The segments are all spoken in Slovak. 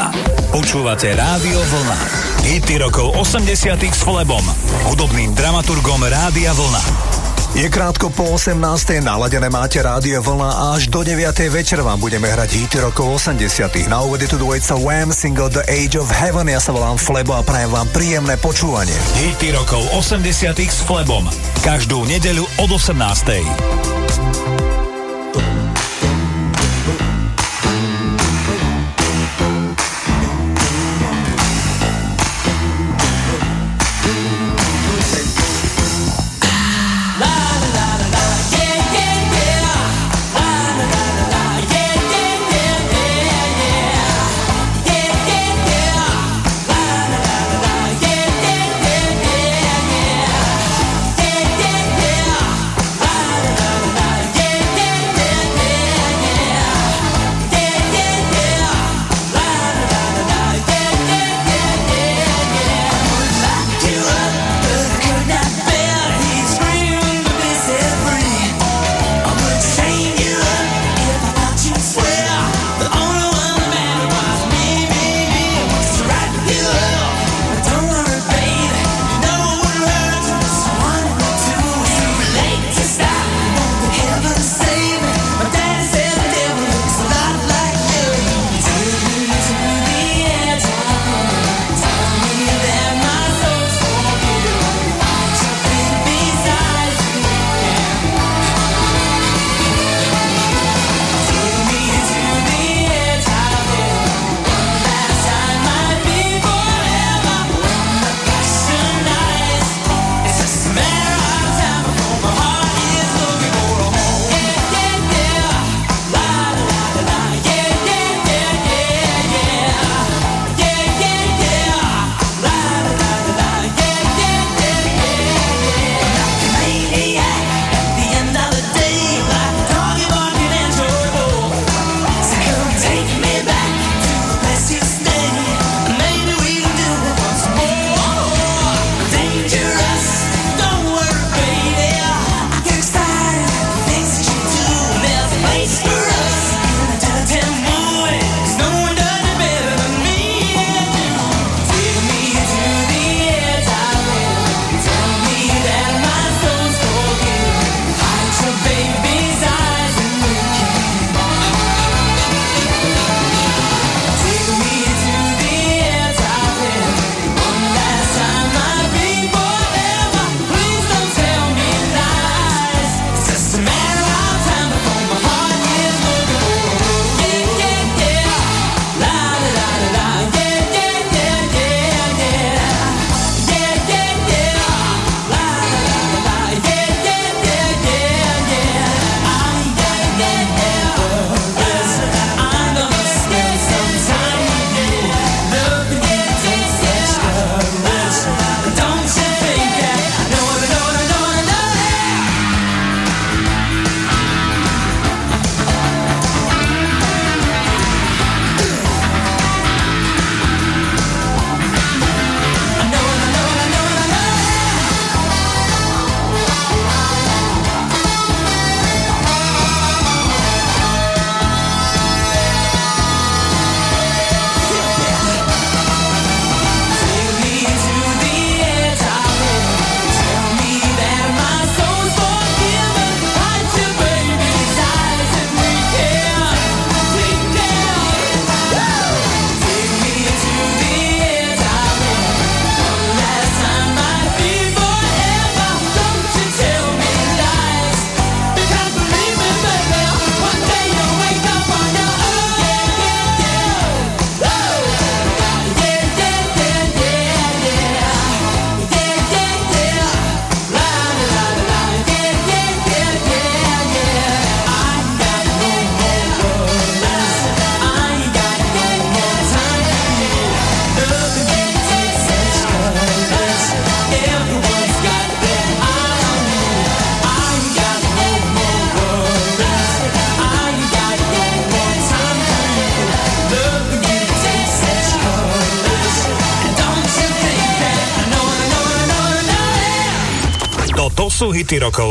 Vlna. Počúvate Rádio Vlna. Hity rokov 80 s Flebom, hudobným dramaturgom Rádia Vlna. Je krátko po 18. naladené máte Rádio Vlna a až do 9. večer vám budeme hrať hity rokov 80. Na úvode tu dvojica Wham single The Age of Heaven. Ja sa volám Flebo a prajem vám príjemné počúvanie. Hity rokov 80 s Flebom. Každú nedeľu od 18.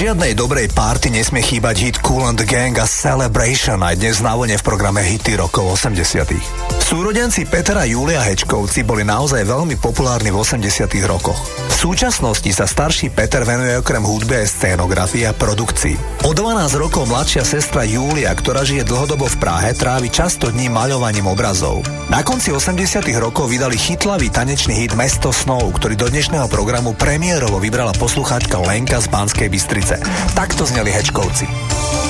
Žiadnej dobrej party nesmie chýbať hit Cool and Gang a Celebration aj dnes na vlne v programe Hity rokov 80 Súrodenci Petra Julia Hečkovci boli naozaj veľmi populárni v 80 rokoch. V súčasnosti sa starší Peter venuje okrem hudby aj scénografii a produkcii. O 12 rokov mladšia sestra Julia, ktorá žije dlhodobo v Prahe, trávi často dní maľovaním obrazov. Na konci 80 rokov vydali chytlavý tanečný hit Mesto snov, ktorý do dnešného programu premiérovo vybrala poslucháčka Lenka z Banskej. Bystrice. Takto zneli Hečkovci.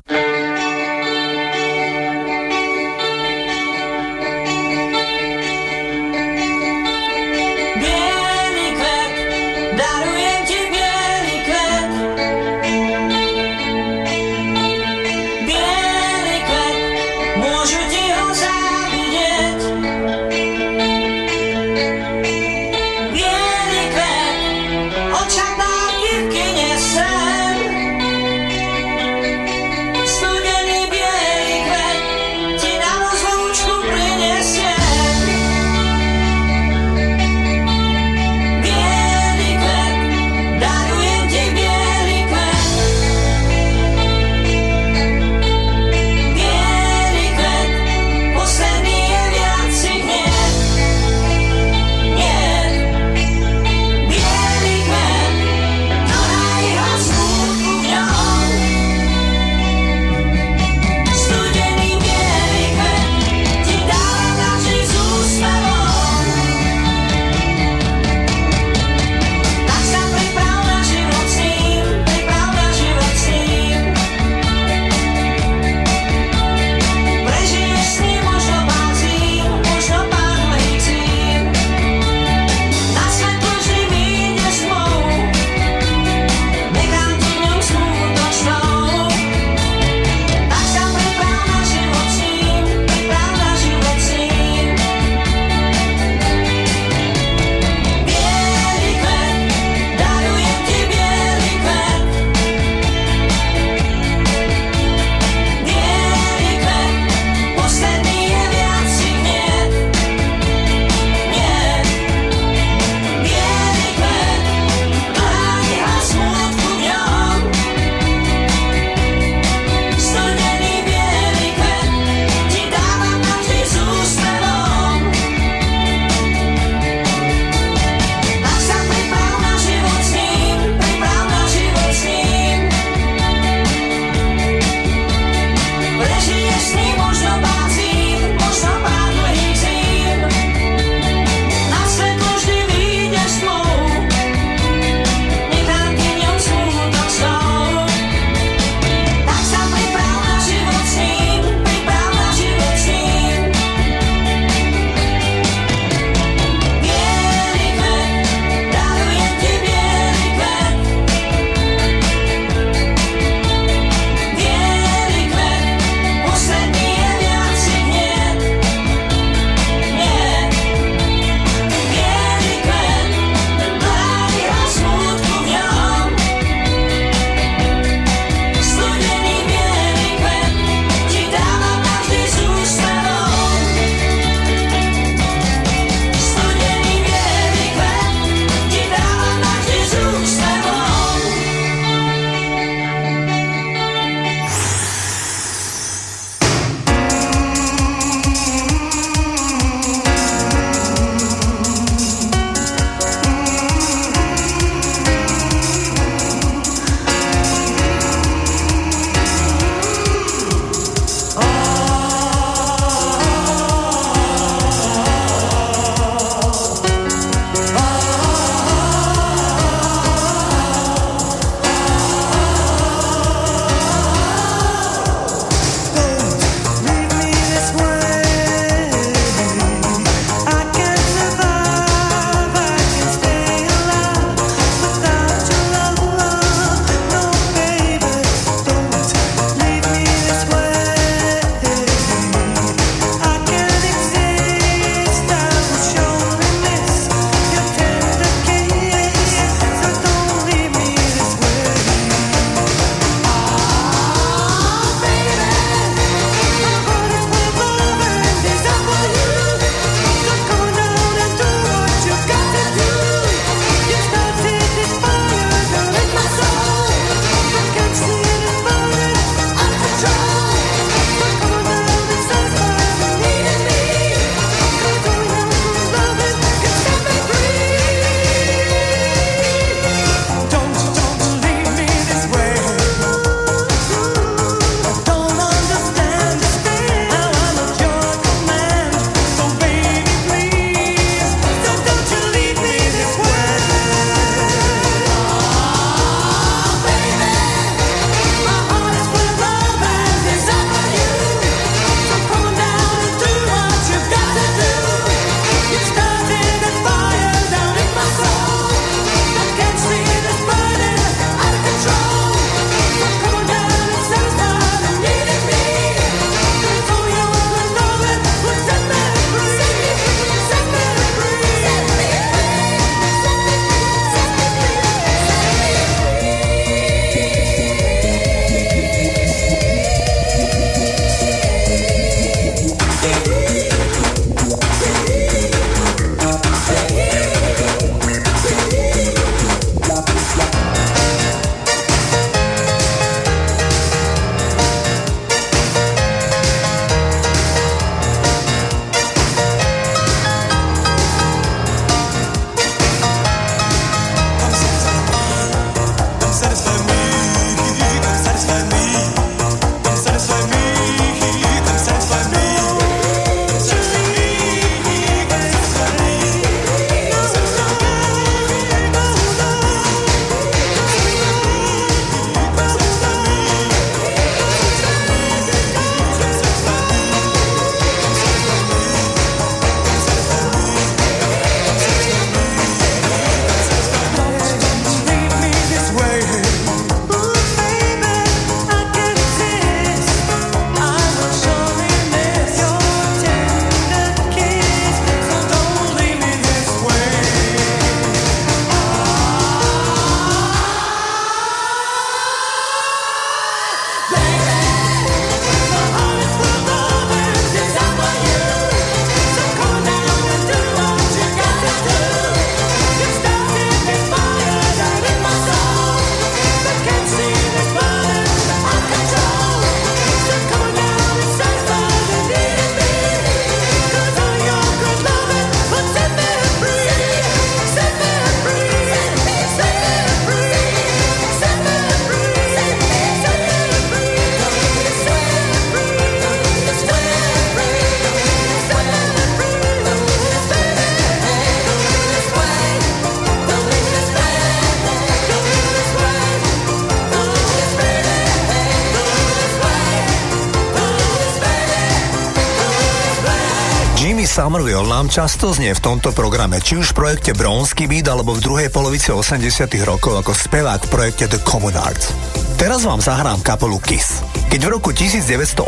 Jimmy Somerville nám často znie v tomto programe, či už v projekte Bronsky Beat alebo v druhej polovici 80 rokov ako spevák v projekte The Common Arts. Teraz vám zahrám kapelu Kiss. Keď v roku 1980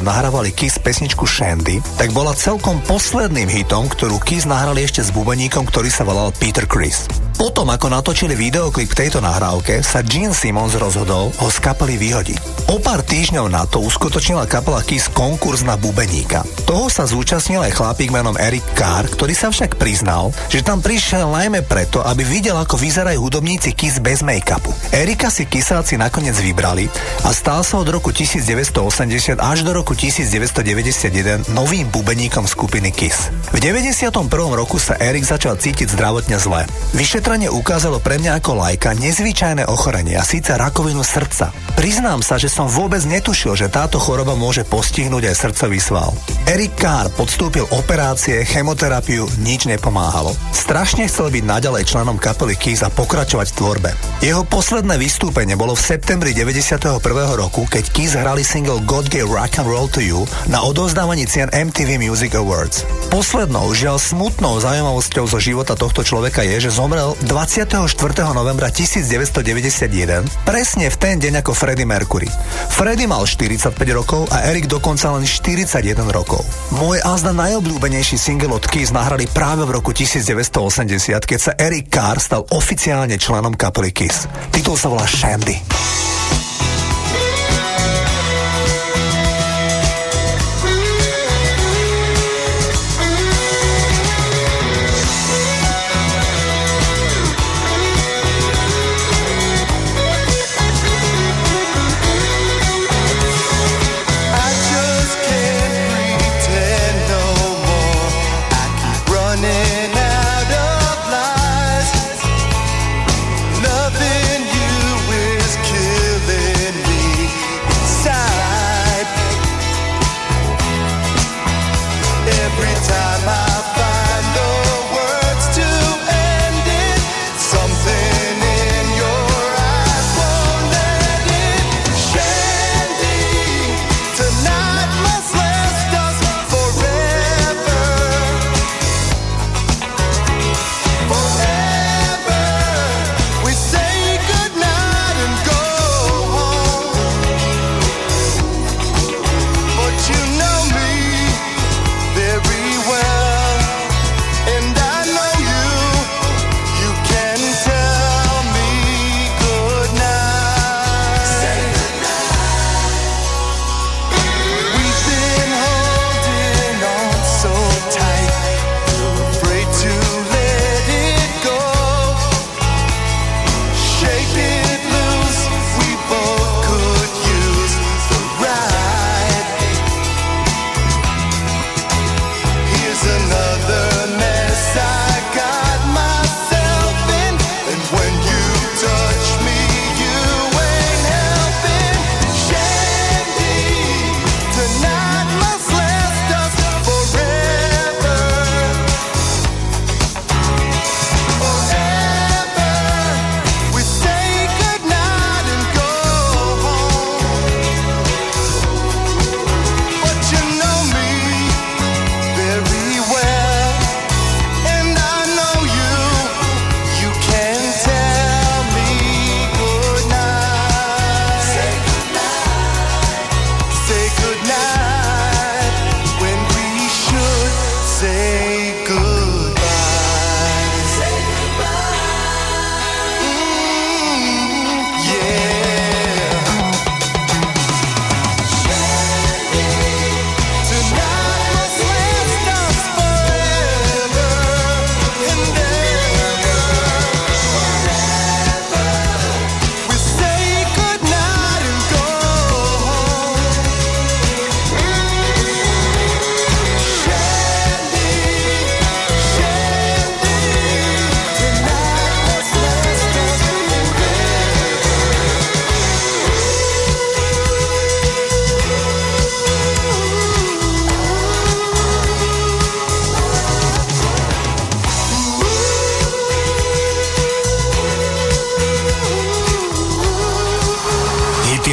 nahrávali Kiss pesničku Shandy, tak bola celkom posledným hitom, ktorú Kiss nahrali ešte s bubeníkom, ktorý sa volal Peter Chris. Potom, ako natočili videoklip tejto nahrávke, sa Gene Simmons rozhodol ho z kapely vyhodiť. O pár týždňov na to uskutočnila kapela Kiss konkurs na bubeníka. Toho sa zúčastnil aj chlapík menom Eric Carr, ktorý sa však priznal, že tam prišiel najmä preto, aby videl, ako vyzerajú hudobníci Kiss bez make-upu. Erika si Kissáci nakoniec vybrali a stal sa od roku 1980 až do roku 1991 novým bubeníkom skupiny Kiss. V 91. roku sa Erik začal cítiť zdravotne zle. Vyšetrenie ukázalo pre mňa ako lajka nezvyčajné ochorenie a síce rakovinu srdca. Priznám sa, že som vôbec netušil, že táto choroba môže postihnúť aj srdcový sval. Erik Carr podstúpil operácie, chemoterapiu, nič nepomáhalo. Strašne chcel byť naďalej členom kapely Kiss a pokračovať v tvorbe. Jeho posledné vystúpenie bolo v septembri 91. roku, keď Kiss hrali single God Gave Rock and Roll to You na odovzdávaní cien MTV Music Awards. Poslednou, žiaľ smutnou zaujímavosťou zo života tohto človeka je, že zomrel 24. novembra 1991, presne v ten deň ako Freddie Mercury. Freddie mal 45 rokov a Erik dokonca len 41 rokov. Môj azda najobľúbenejší single od Kiss nahrali práve v roku 1980, keď sa Eric Carr stal oficiálne členom kapely Kiss. Titul sa volá Shandy.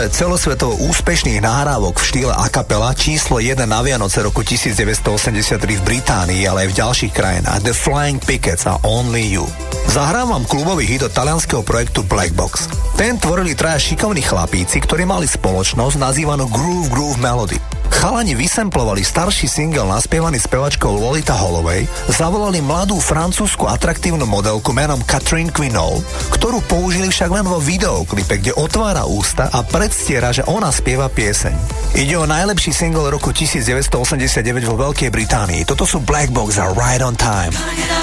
naozaj celosvetovo úspešných nahrávok v štýle a capella číslo 1 na Vianoce roku 1983 v Británii, ale aj v ďalších krajinách The Flying Pickets a Only You. Zahrávam klubový hit od talianského projektu Black Box. Ten tvorili traja šikovní chlapíci, ktorí mali spoločnosť nazývanú Groove Groove Melody. Chalani vysemplovali starší single naspievaný spevačkou Lolita Holloway, zavolali mladú francúzsku atraktívnu modelku menom Catherine Quinol, ktorú použili však len vo videoklipe, kde otvára ústa a predstiera, že ona spieva pieseň. Ide o najlepší single roku 1989 vo Veľkej Británii. Toto sú Black Box a Right on Time. Time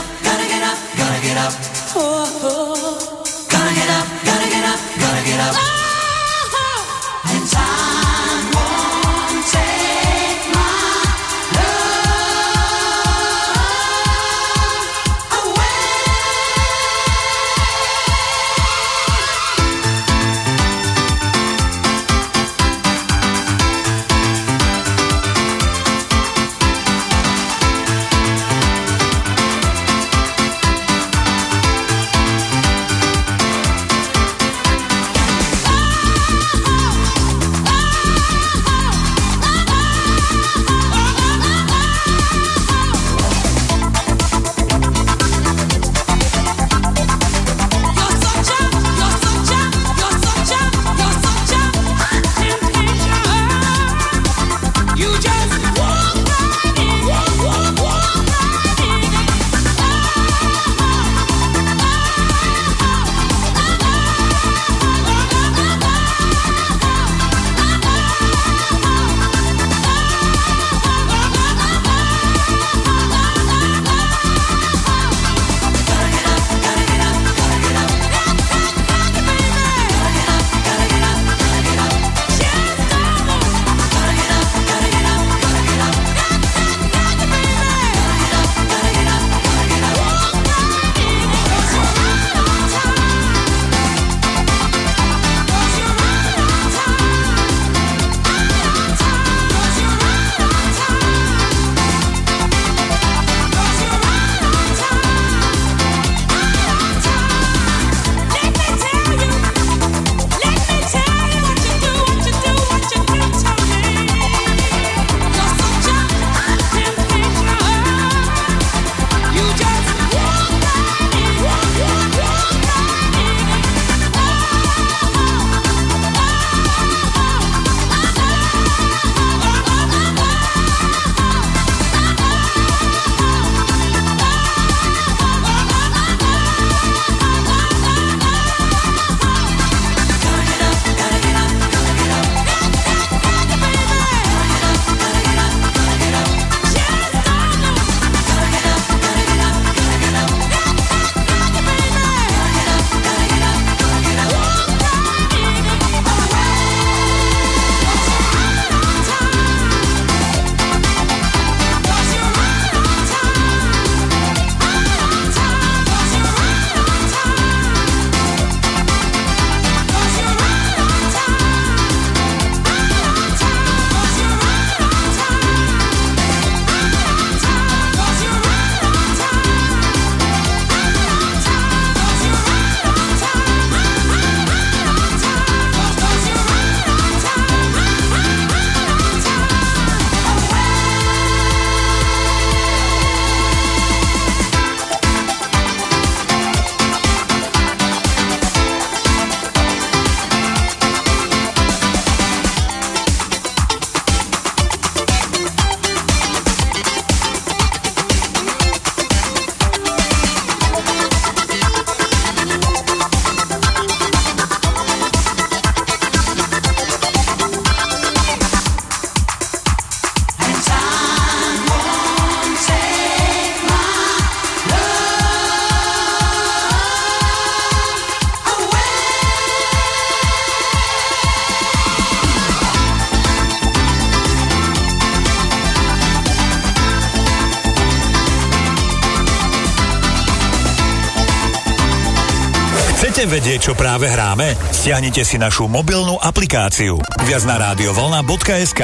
Chcete vedieť, čo práve hráme? Stiahnite si našu mobilnú aplikáciu. Viac na radiovolna.sk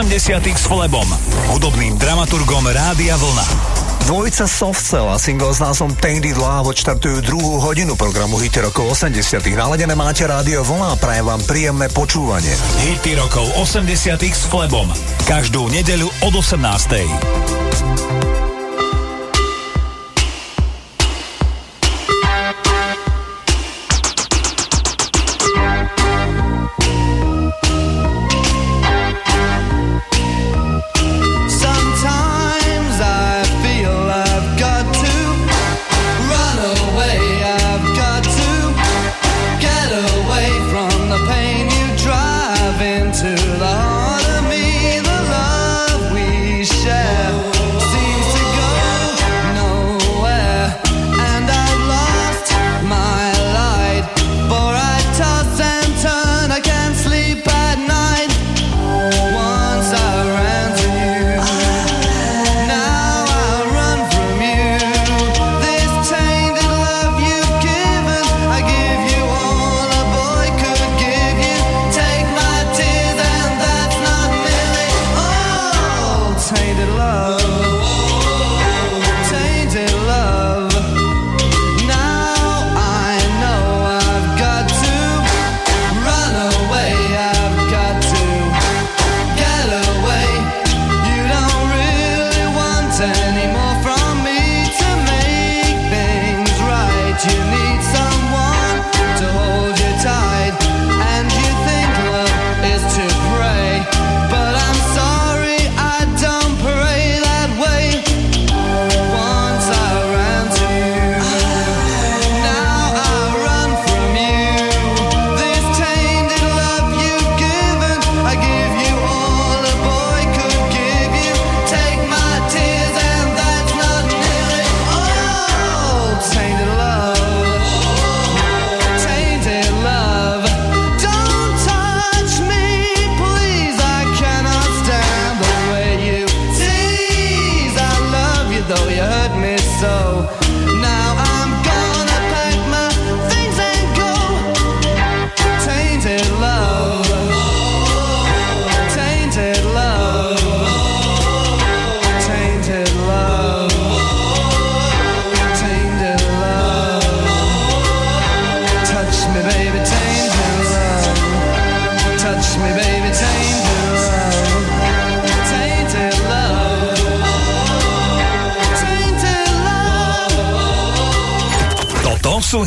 80 s Flebom, hudobným dramaturgom Rádia Vlna. Dvojica Softcell a single s názvom Tehdy dlávo odštartujú druhú hodinu programu Hity rokov 80 Naladené máte rádio Vlna a prajem vám príjemné počúvanie. Hity rokov 80 s Flebom. Každú nedeľu od 18.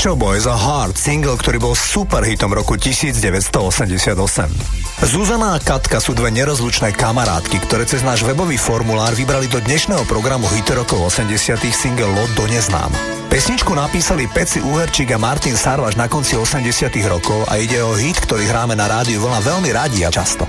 Show Boys a Hard, single, ktorý bol super hitom roku 1988. Zuzana a Katka sú dve nerozlučné kamarátky, ktoré cez náš webový formulár vybrali do dnešného programu hity rokov 80 single Lot do neznám. Pesničku napísali Peci Uherčík a Martin Sarvaš na konci 80 rokov a ide o hit, ktorý hráme na rádiu Vlna veľmi radi a často.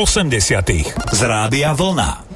80 z Rádia Vlna.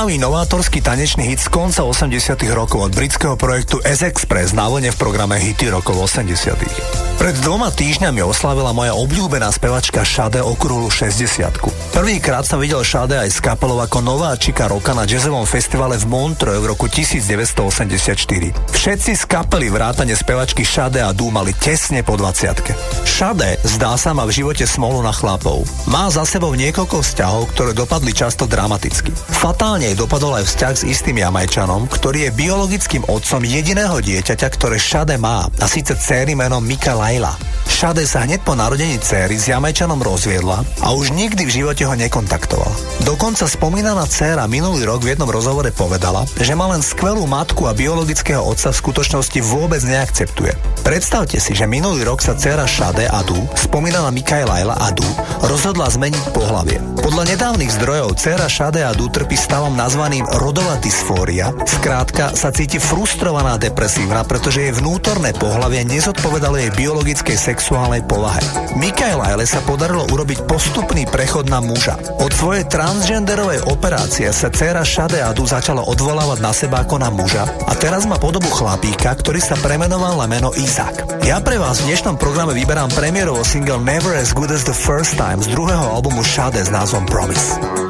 Zaujímavý novátorský tanečný hit z konca 80 rokov od britského projektu S-Express na vlne v programe Hity rokov 80 Pred dvoma týždňami oslavila moja obľúbená spevačka Šade okrúhlu 60 Prvýkrát som videl Šade aj s kapelou ako nováčika roka na jazzovom festivale v Montreux v roku 1984. Všetci z kapely vrátane spevačky Šade a Dú mali tesne po 20 Šade zdá sa ma v živote smolu na chlapov. Má za sebou niekoľko vzťahov, ktoré dopadli často dramaticky. Fatálne jej dopadol aj vzťah s istým Jamajčanom, ktorý je biologickým otcom jediného dieťaťa, ktoré Šade má, a síce céry menom Mika Laila. Šade sa hneď po narodení céry s Jamajčanom rozviedla a už nikdy v živote ho nekontaktovala. Dokonca spomínaná dcéra minulý rok v jednom rozhovore povedala, že má len skvelú matku a biologického otca v skutočnosti vôbec neakceptuje. Predstavte si, že minulý rok sa dcéra Šade Adu, spomínaná Mikaela Adu, rozhodla zmeniť pohlavie. Podľa nedávnych zdrojov dcéra Šade Adu trpí stavom nazvaným rodová dysfória. Skrátka sa cíti frustrovaná depresívna, pretože jej vnútorné pohlavie nezodpovedalo jej biologickej sexuálnej povahe. Mikaela sa podarilo urobiť postupný prechod na muža. Od svojej transgenderovej operácie sa dcéra Šade Adu začala odvolávať na seba ako na muža a teraz má podobu chlapíka, ktorý sa premenoval na meno Isaac. Ja pre vás v dnešnom programe vyberám premiérovo single Never as good as the first time z druhého albumu Shade s názvom Promise.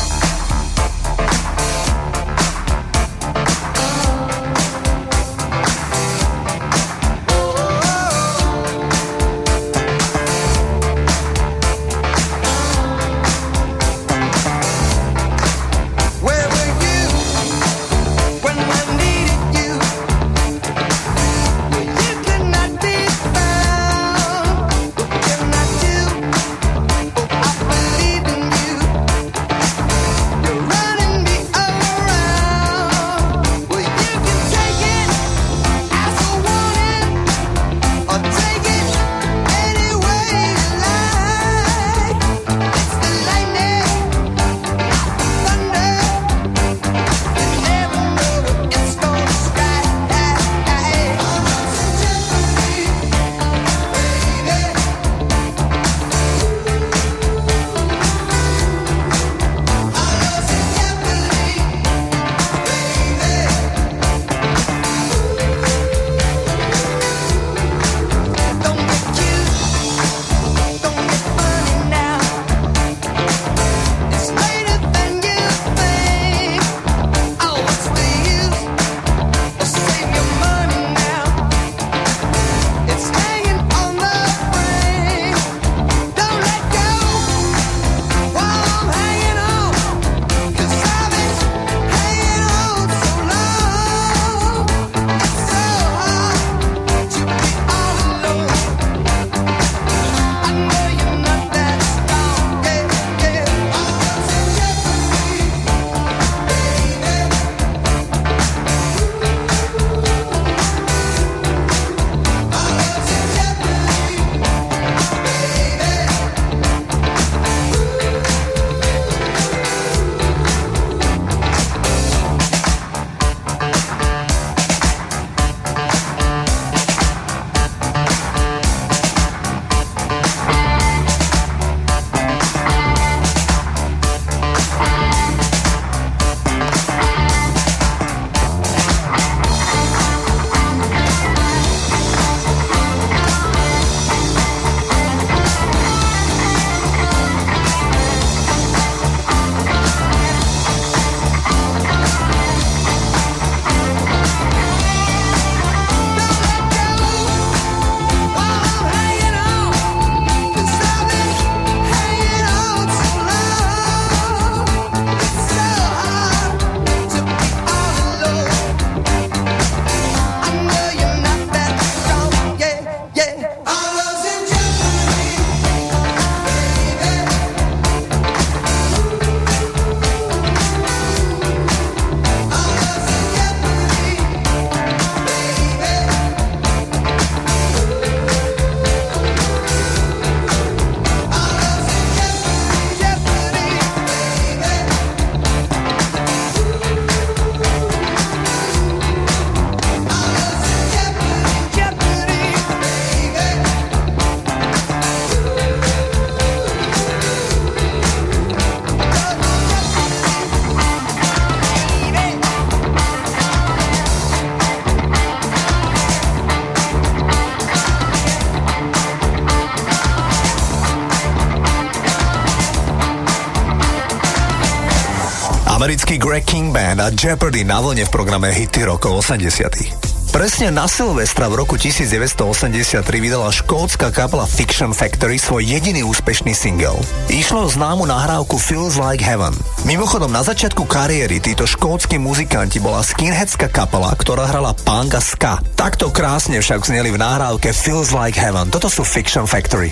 King Band a Jeopardy na vlne v programe Hity rokov 80. Presne na Silvestra v roku 1983 vydala škótska kapela Fiction Factory svoj jediný úspešný single. Išlo o známu nahrávku Feels Like Heaven. Mimochodom, na začiatku kariéry títo škótsky muzikanti bola skinheadská kapela, ktorá hrala punk a ska. Takto krásne však zneli v nahrávke Feels Like Heaven. Toto sú Fiction Factory.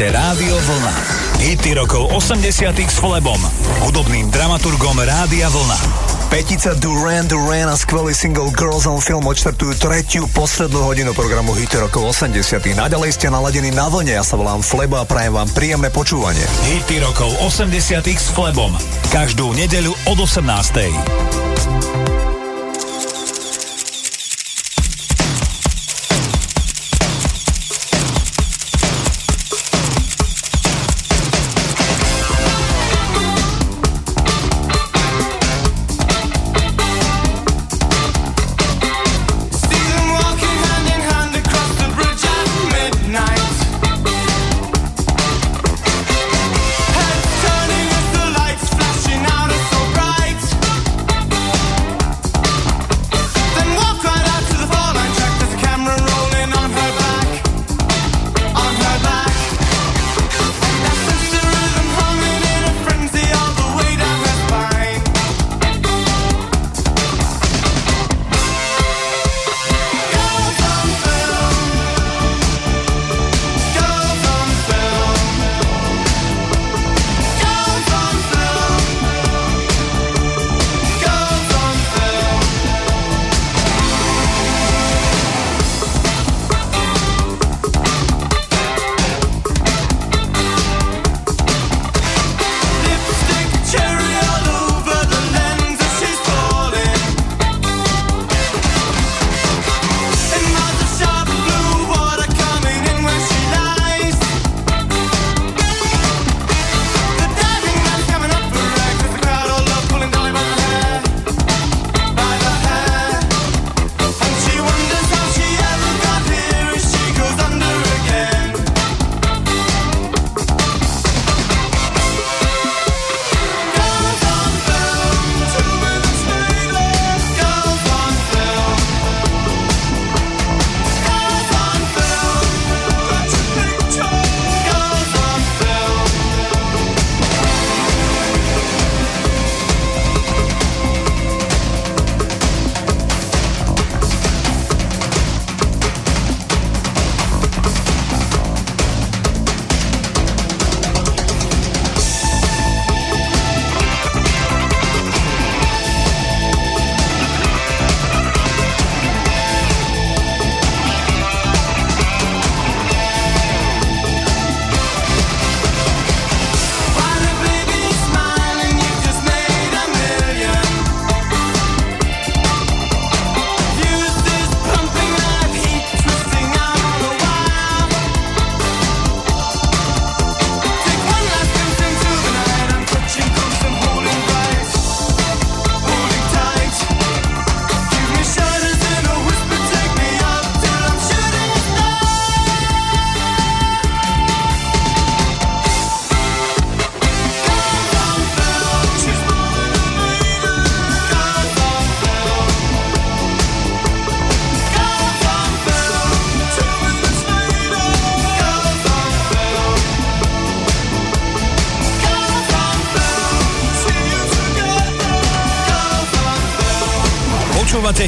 počúvate Rádio Vlna. Hity rokov 80 s Flebom, hudobným dramaturgom Rádia Vlna. Petica Duran Duran a skvelý single Girls on Film odštartujú tretiu poslednú hodinu programu Hity rokov 80 Naďalej ste naladení na vlne, ja sa volám Flebo a prajem vám príjemné počúvanie. Hity rokov 80 s Flebom. Každú nedeľu od 18.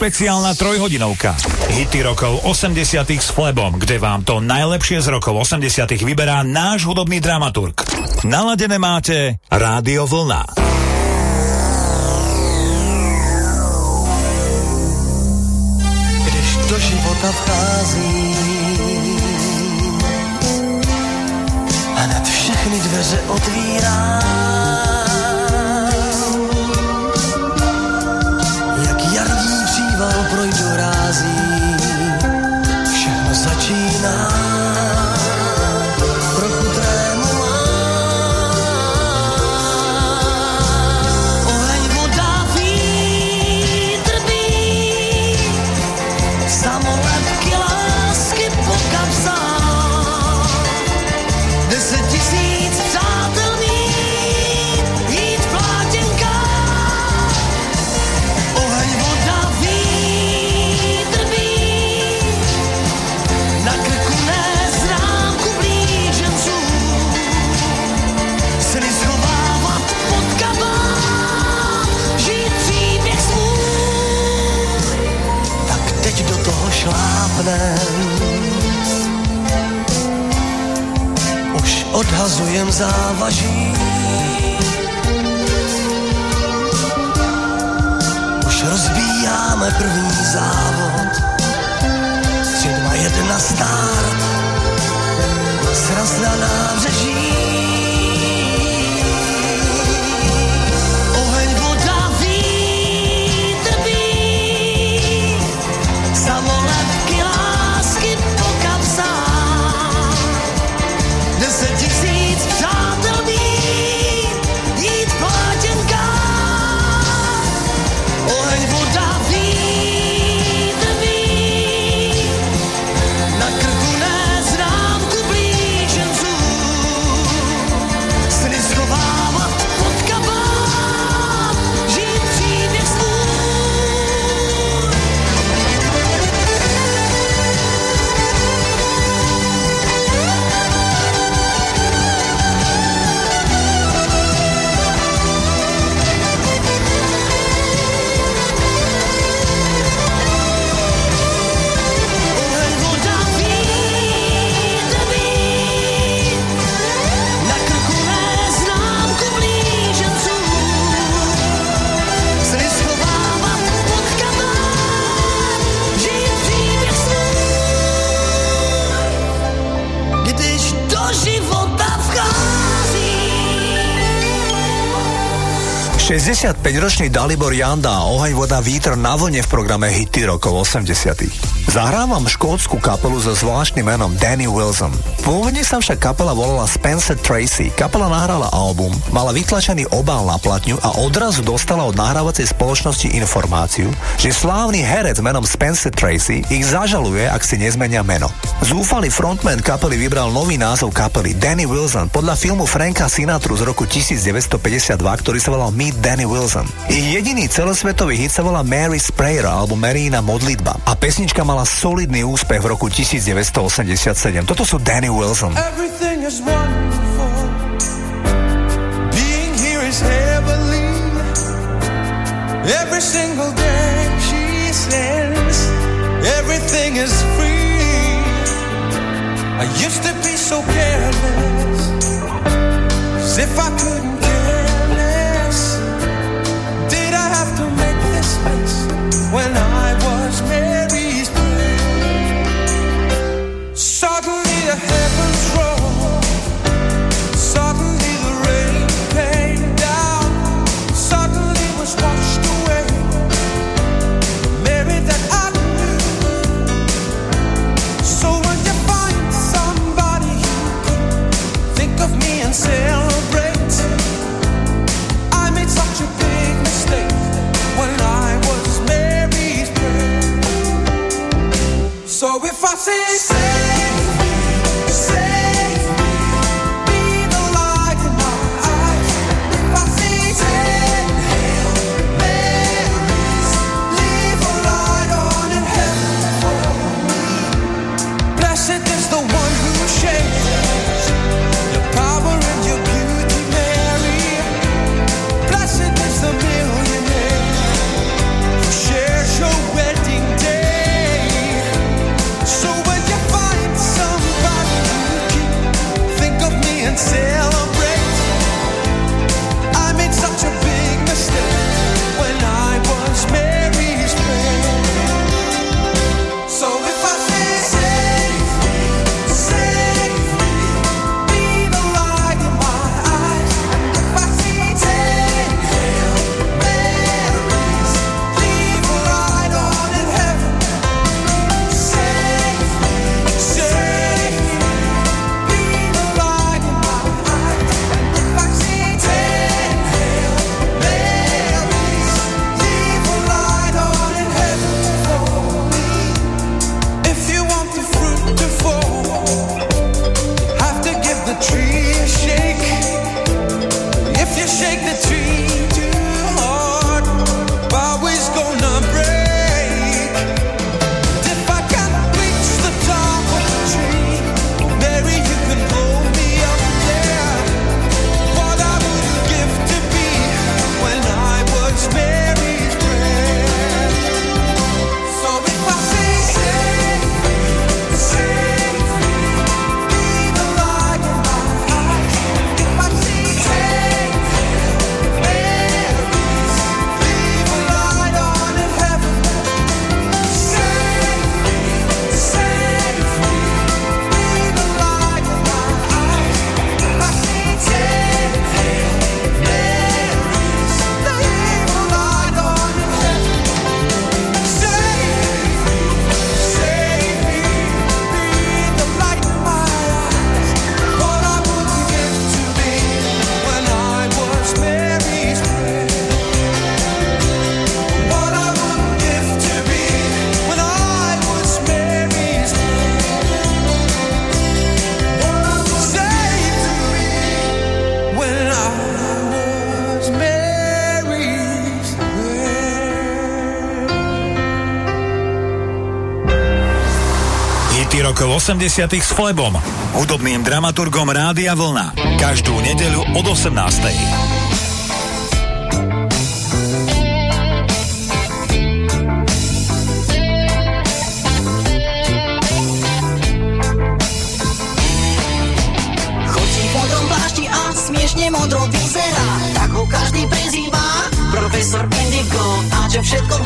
špeciálna trojhodinovka. Hity rokov 80 s Flebom, kde vám to najlepšie z rokov 80 vyberá náš hudobný dramaturg. Naladené máte Rádio Vlna. když do života vcházím. Hned všechny dveře otvírám. zawazi. 65-ročný Dalibor Janda a Oheň voda vítr na vlne v programe Hity rokov 80 Zahrávam škótsku kapelu so zvláštnym menom Danny Wilson. Pôvodne sa však kapela volala Spencer Tracy. Kapela nahrala album, mala vytlačený obal na platňu a odrazu dostala od nahrávacej spoločnosti informáciu, že slávny herec menom Spencer Tracy ich zažaluje, ak si nezmenia meno. Zúfalý frontman kapely vybral nový názov kapely Danny Wilson podľa filmu Franka Sinatru z roku 1952, ktorý sa volal Meet Danny Wilson. Ich jediný celosvetový hit sa volá Mary Sprayer alebo Maryna modlitba a pesnička mala solidný úspech v roku 1987. Toto sú Danny Wilson. Everything is. Being here is. Every single day she says everything is free. I used to be so careless, as if I couldn't Mary's prayer? Suddenly the see. 80 s Flebom, hudobným dramaturgom Rádia Vlna. Každú nedeľu od 18. Chodí v modrom plášti a smiešne modro vyzerá Tak ho každý prezýva Profesor Indigo A čo všetko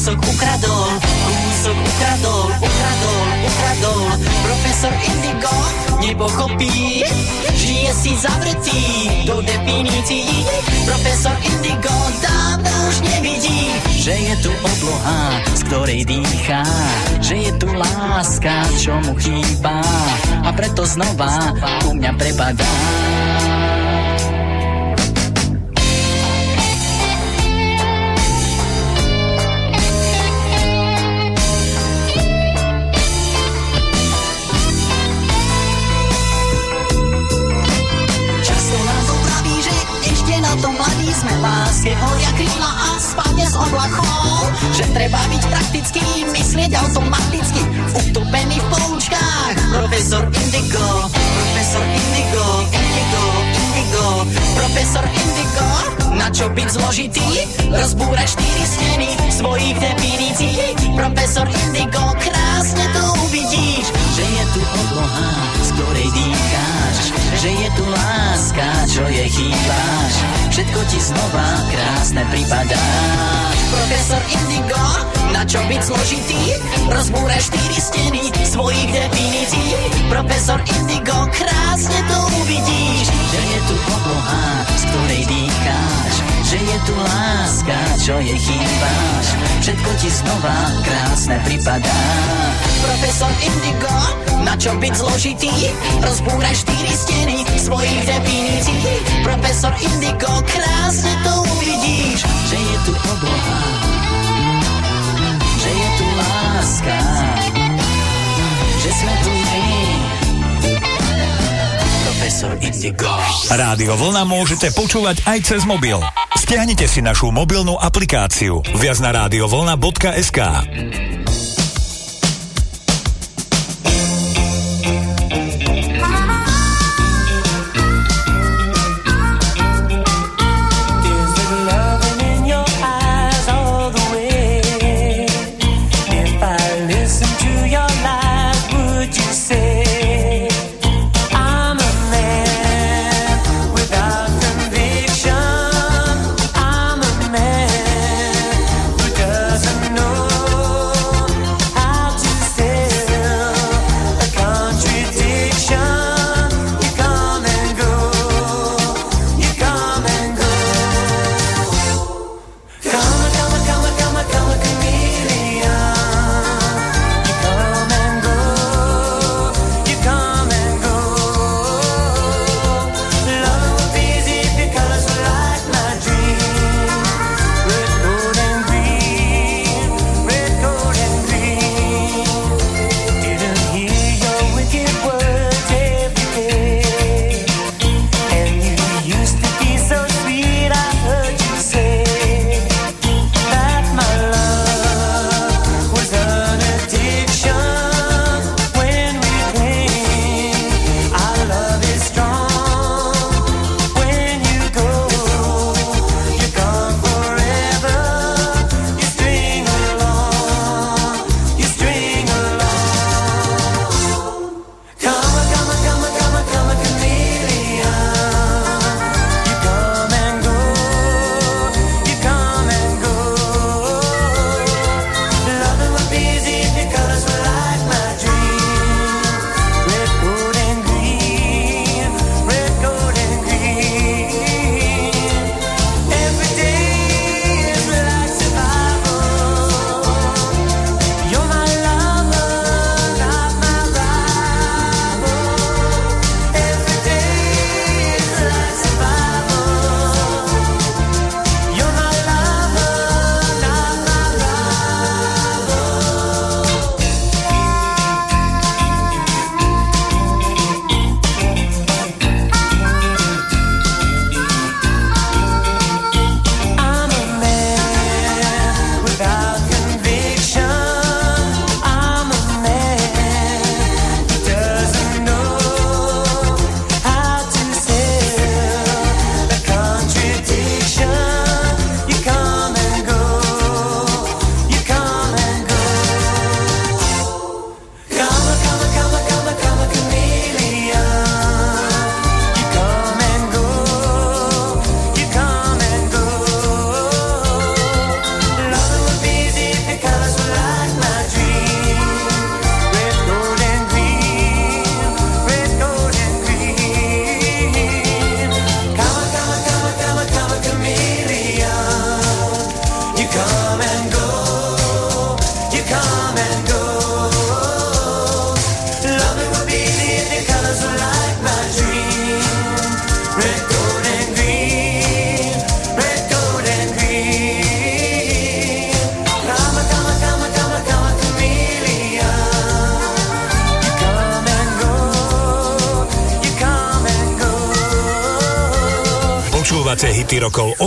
Kúsok ukradol Kúsok ukradol, ukradol, ukradol. Profesor Indigo nepochopí Žije si zavretý do definícií. Profesor Indigo dávno už nevidí Že je tu obloha, z ktorej dýchá Že je tu láska, čo mu chýba. A preto znova u mňa prepadá Kríla a spadne z oblakov Že treba byť praktický, myslieť automaticky. Utopený v poučkách. Profesor Indigo, profesor Indigo, Indigo, Indigo. Profesor Indigo, na čo byť zložitý? Rozbúrať štyri steny svojich definícií. Profesor Indigo, krásne to uvidíš Že je tu obloha, z ktorej dýcháš Že je tu láska, čo jej chýbáš. Všetko ti znova krásne pripadá. Profesor Indigo, na čo byť zložitý? Rozbúraj štyri steny svojich definícií. Profesor Indigo, krásne to uvidíš Že je tu obloha, z ktorej dýcháš Že je tu láska, čo jej chýbáš. Všetko ti znova krásne pripadá. Profesor Indigo, na čo byť zložitý? Rozbúraj štyri steny svojich definícií. Profesor Indigo, krásne to uvidíš. Že je tu obloha, že je tu láska. Že sme tu Profesor Indigo. Rádio Vlna môžete počúvať aj cez mobil. Stiahnite si našu mobilnú aplikáciu viac na radiovlna.sk.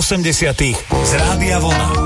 80 z Rádia Vlna.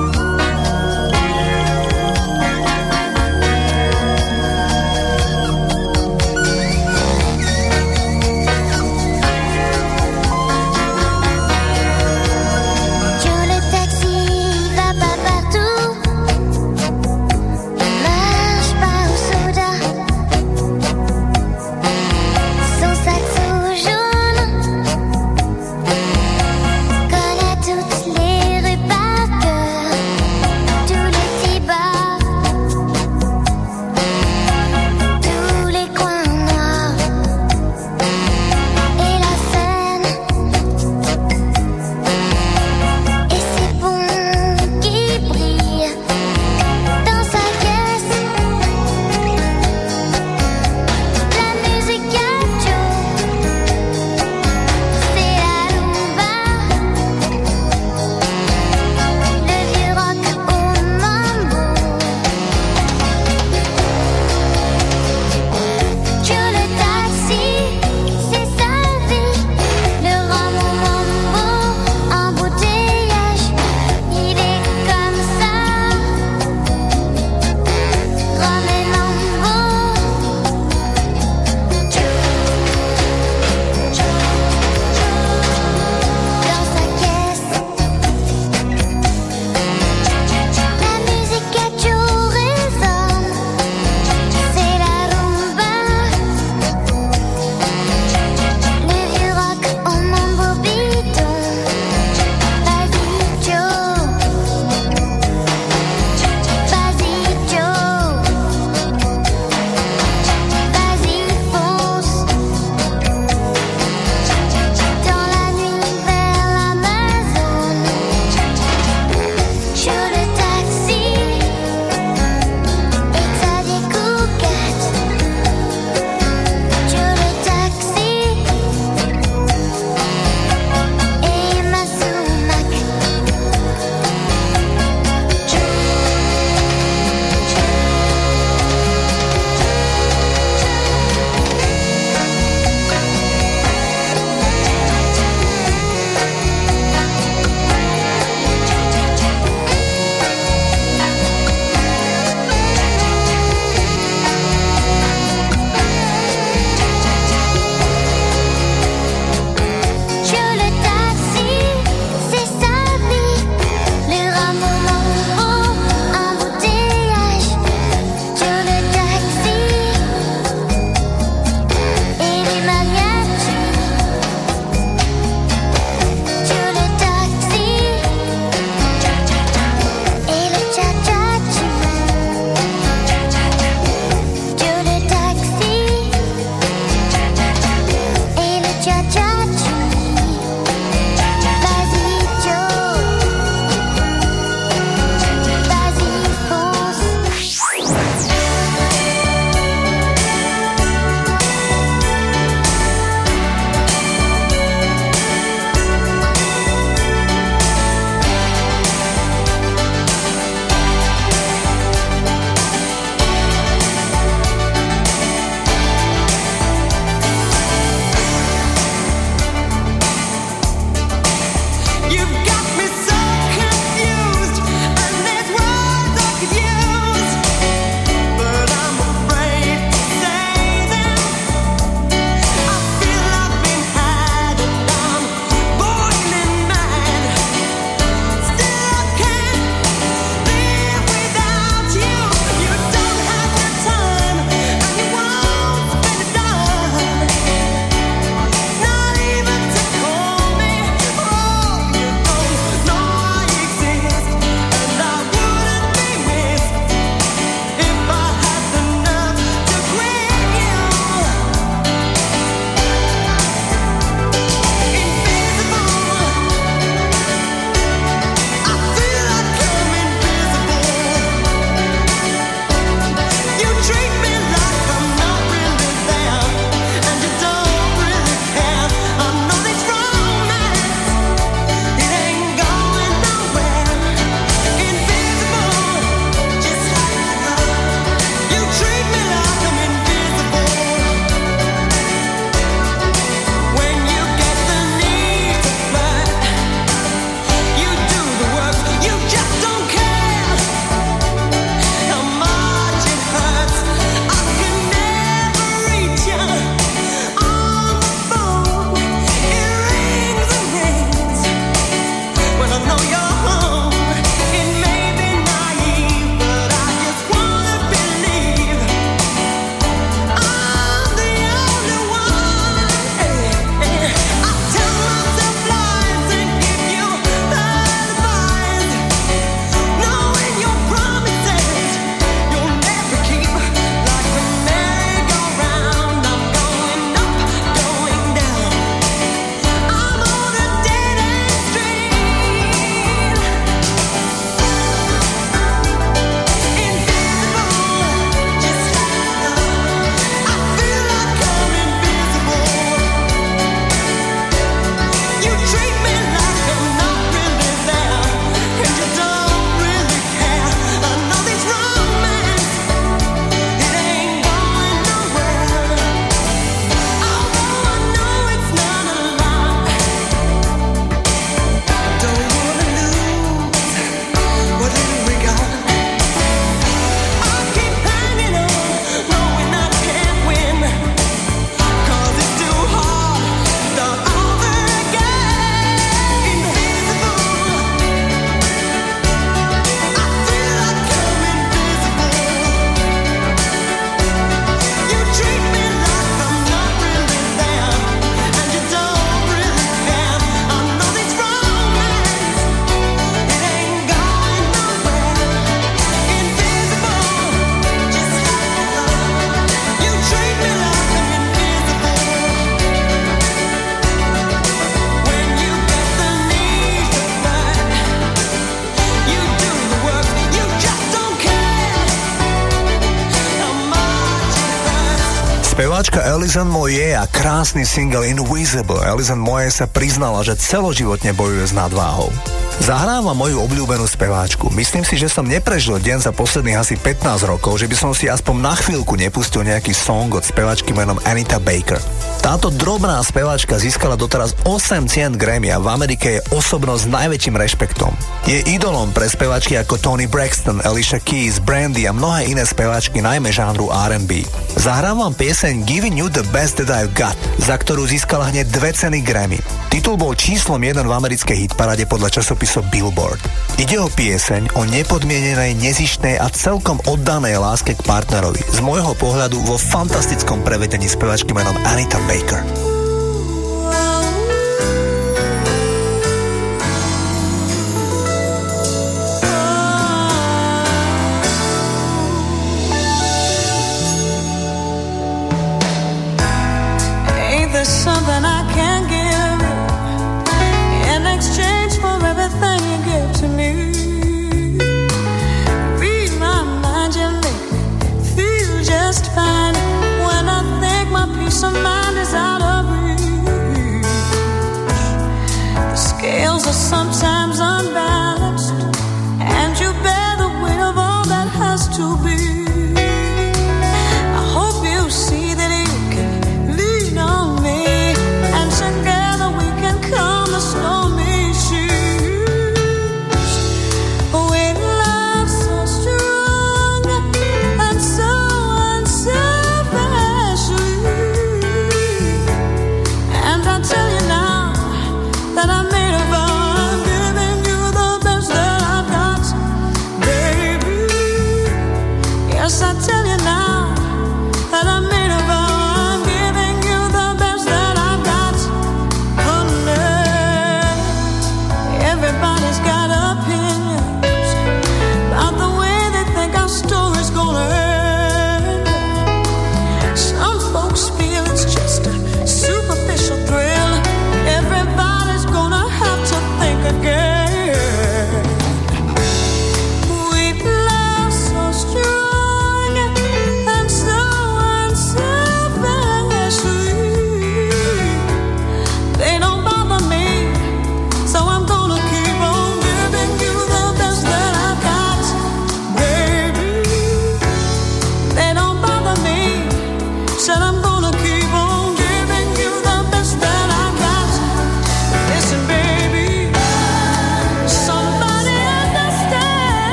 Moye a krásny single Invisible. Alison Moye sa priznala, že celoživotne bojuje s nadváhou. Zahrávam moju obľúbenú speváčku. Myslím si, že som neprežil deň za posledných asi 15 rokov, že by som si aspoň na chvíľku nepustil nejaký song od speváčky menom Anita Baker. Táto drobná speváčka získala doteraz 8 cien Grammy a v Amerike je osobnosť s najväčším rešpektom. Je idolom pre speváčky ako Tony Braxton, Alicia Keys, Brandy a mnohé iné speváčky, najmä žánru R&B. Zahrávam pieseň Giving You the Best That I've Got, za ktorú získala hneď dve ceny Grammy. Titul bol číslom 1 v americkej hitparade podľa časopisu Billboard. Ide o pieseň o nepodmienenej, nezištnej a celkom oddanej láske k partnerovi. Z môjho pohľadu vo fantastickom prevedení spevačky menom Anita Baker.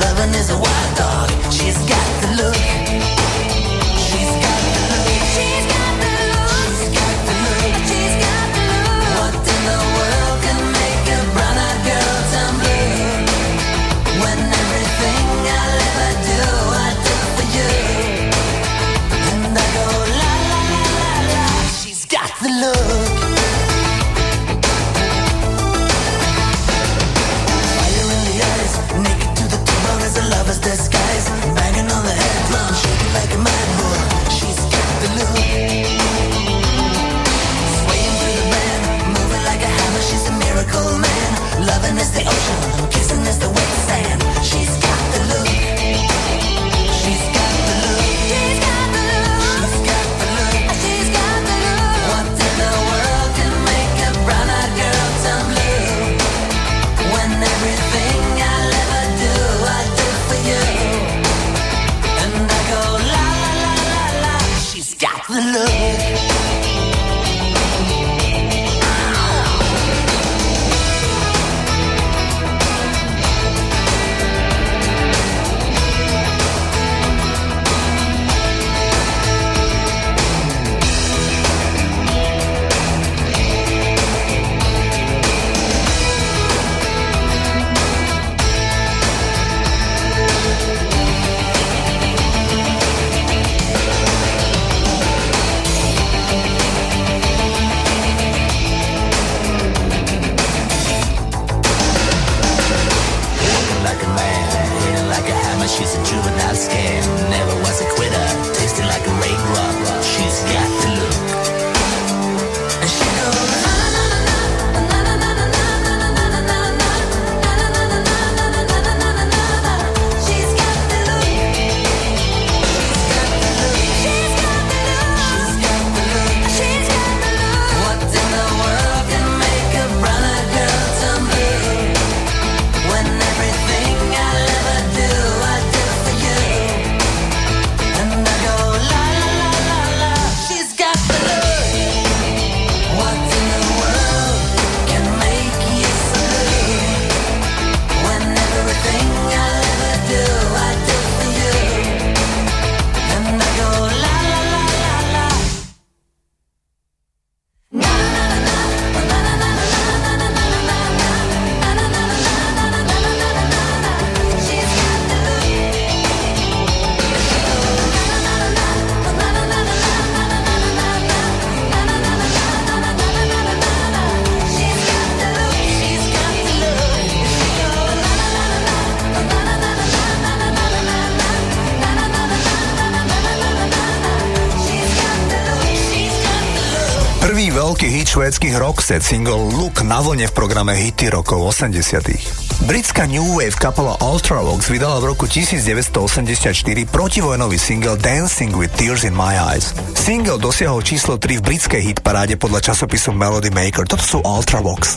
loving is a wild dog, she's got the look. švédskych set single Look na vlne v programe hity rokov 80. Britská new wave kapela Ultravox vydala v roku 1984 protivojnový single Dancing with Tears in My Eyes. Single dosiahol číslo 3 v britskej hitparáde podľa časopisu Melody Maker. Toto sú Ultravox.